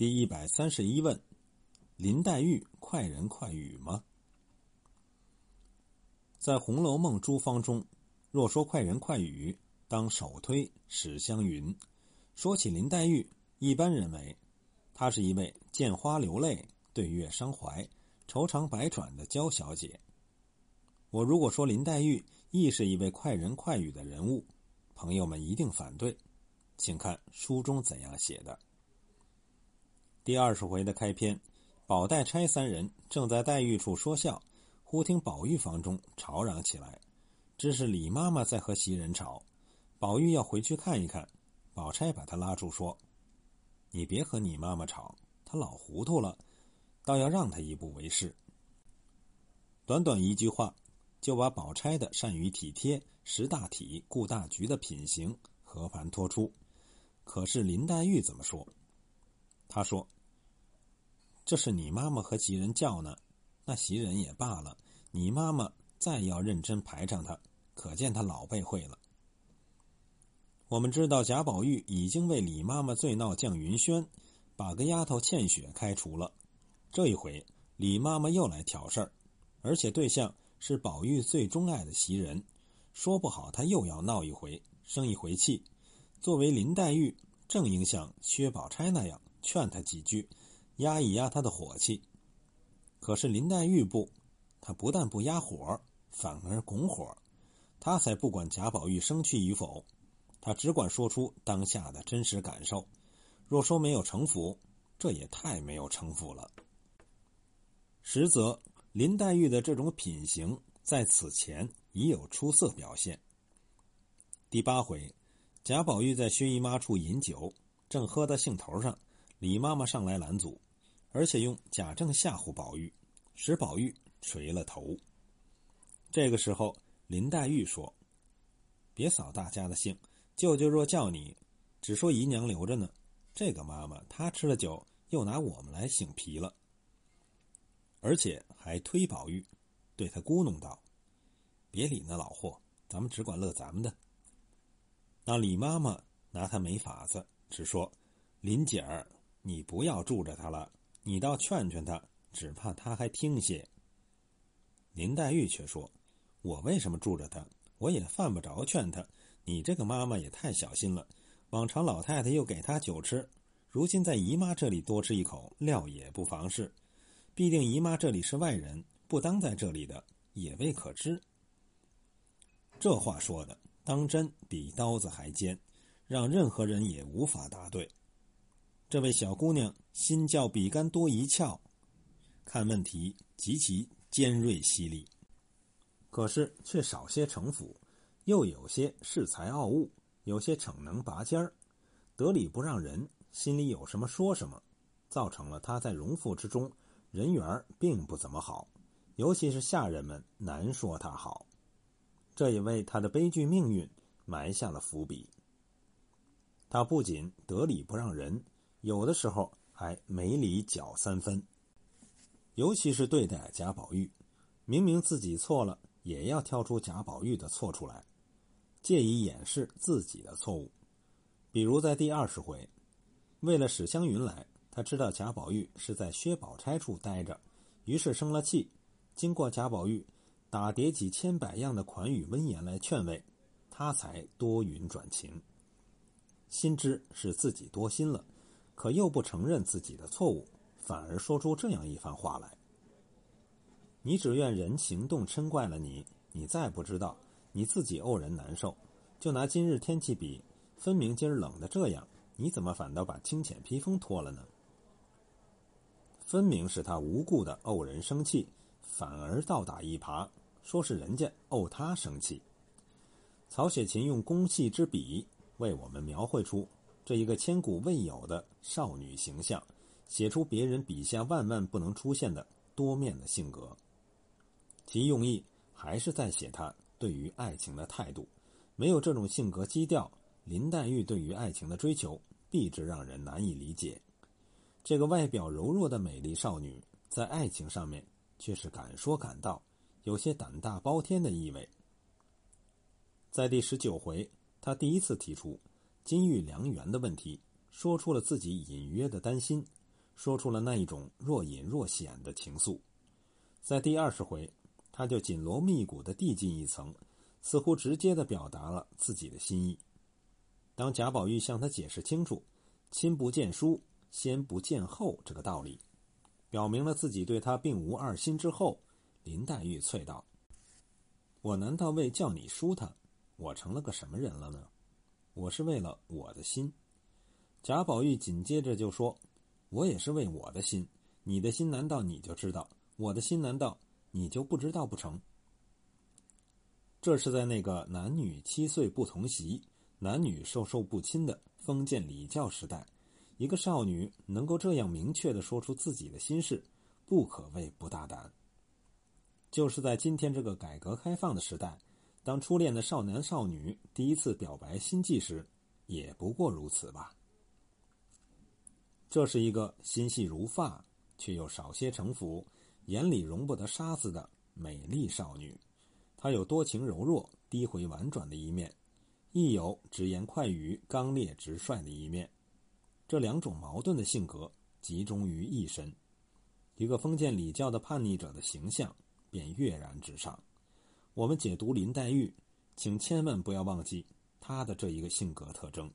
第一百三十一问：林黛玉快人快语吗？在《红楼梦》诸方中，若说快人快语，当首推史湘云。说起林黛玉，一般认为她是一位见花流泪、对月伤怀、愁肠百转的娇小姐。我如果说林黛玉亦是一位快人快语的人物，朋友们一定反对。请看书中怎样写的。第二十回的开篇，宝黛钗三人正在黛玉处说笑，忽听宝玉房中吵嚷起来，知是李妈妈在和袭人吵。宝玉要回去看一看，宝钗把他拉住说：“你别和你妈妈吵，她老糊涂了，倒要让她一步为是。”短短一句话，就把宝钗的善于体贴、识大体、顾大局的品行和盘托出。可是林黛玉怎么说？他说：“这是你妈妈和袭人叫呢，那袭人也罢了。你妈妈再要认真排场他，可见他老背会了。”我们知道贾宝玉已经为李妈妈醉闹降云轩，把个丫头倩雪开除了。这一回李妈妈又来挑事儿，而且对象是宝玉最钟爱的袭人，说不好他又要闹一回，生一回气。作为林黛玉，正应像薛宝钗那样。劝他几句，压一压他的火气。可是林黛玉不，她不但不压火，反而拱火。她才不管贾宝玉生气与否，她只管说出当下的真实感受。若说没有城府，这也太没有城府了。实则林黛玉的这种品行，在此前已有出色表现。第八回，贾宝玉在薛姨妈处饮酒，正喝到兴头上。李妈妈上来拦阻，而且用假证吓唬宝玉，使宝玉垂了头。这个时候，林黛玉说：“别扫大家的兴，舅舅若叫你，只说姨娘留着呢。这个妈妈她吃了酒，又拿我们来醒皮了。”而且还推宝玉，对他咕哝道：“别理那老货，咱们只管乐咱们的。”那李妈妈拿他没法子，只说：“林姐儿。”你不要住着他了，你倒劝劝他，只怕他还听些。林黛玉却说：“我为什么住着他？我也犯不着劝他。你这个妈妈也太小心了。往常老太太又给他酒吃，如今在姨妈这里多吃一口，料也不妨事。必定姨妈这里是外人，不当在这里的，也未可知。”这话说的当真比刀子还尖，让任何人也无法答对。这位小姑娘心较比干多一窍，看问题极其尖锐犀利，可是却少些城府，又有些恃才傲物，有些逞能拔尖儿，得理不让人，心里有什么说什么，造成了她在荣府之中人缘并不怎么好，尤其是下人们难说她好，这也为她的悲剧命运埋下了伏笔。她不仅得理不让人。有的时候还没理搅三分，尤其是对待贾宝玉，明明自己错了，也要挑出贾宝玉的错出来，借以掩饰自己的错误。比如在第二十回，为了史湘云来，他知道贾宝玉是在薛宝钗处待着，于是生了气。经过贾宝玉打叠几千百样的款语温言来劝慰，他才多云转晴，心知是自己多心了。可又不承认自己的错误，反而说出这样一番话来：“你只怨人行动嗔怪了你，你再不知道你自己怄人难受。就拿今日天气比，分明今儿冷的这样，你怎么反倒把清浅披风脱了呢？分明是他无故的怄人生气，反而倒打一耙，说是人家怄他生气。”曹雪芹用工细之笔为我们描绘出。这一个千古未有的少女形象，写出别人笔下万万不能出现的多面的性格。其用意还是在写她对于爱情的态度。没有这种性格基调，林黛玉对于爱情的追求，必致让人难以理解。这个外表柔弱的美丽少女，在爱情上面却是敢说敢道，有些胆大包天的意味。在第十九回，她第一次提出。金玉良缘的问题，说出了自己隐约的担心，说出了那一种若隐若显的情愫。在第二十回，他就紧锣密鼓的递进一层，似乎直接的表达了自己的心意。当贾宝玉向他解释清楚“亲不见书，先不见后”这个道理，表明了自己对他并无二心之后，林黛玉啐道：“我难道为叫你输他，我成了个什么人了呢？我是为了我的心。”贾宝玉紧接着就说：“我也是为我的心，你的心难道你就知道？我的心难道你就不知道不成？”这是在那个男女七岁不同席。男女授受不亲的封建礼教时代，一个少女能够这样明确的说出自己的心事，不可谓不大胆。就是在今天这个改革开放的时代，当初恋的少男少女第一次表白心迹时，也不过如此吧。这是一个心细如发，却又少些城府，眼里容不得沙子的美丽少女。她有多情柔弱、低回婉转的一面。亦有直言快语、刚烈直率的一面，这两种矛盾的性格集中于一身，一个封建礼教的叛逆者的形象便跃然纸上。我们解读林黛玉，请千万不要忘记她的这一个性格特征。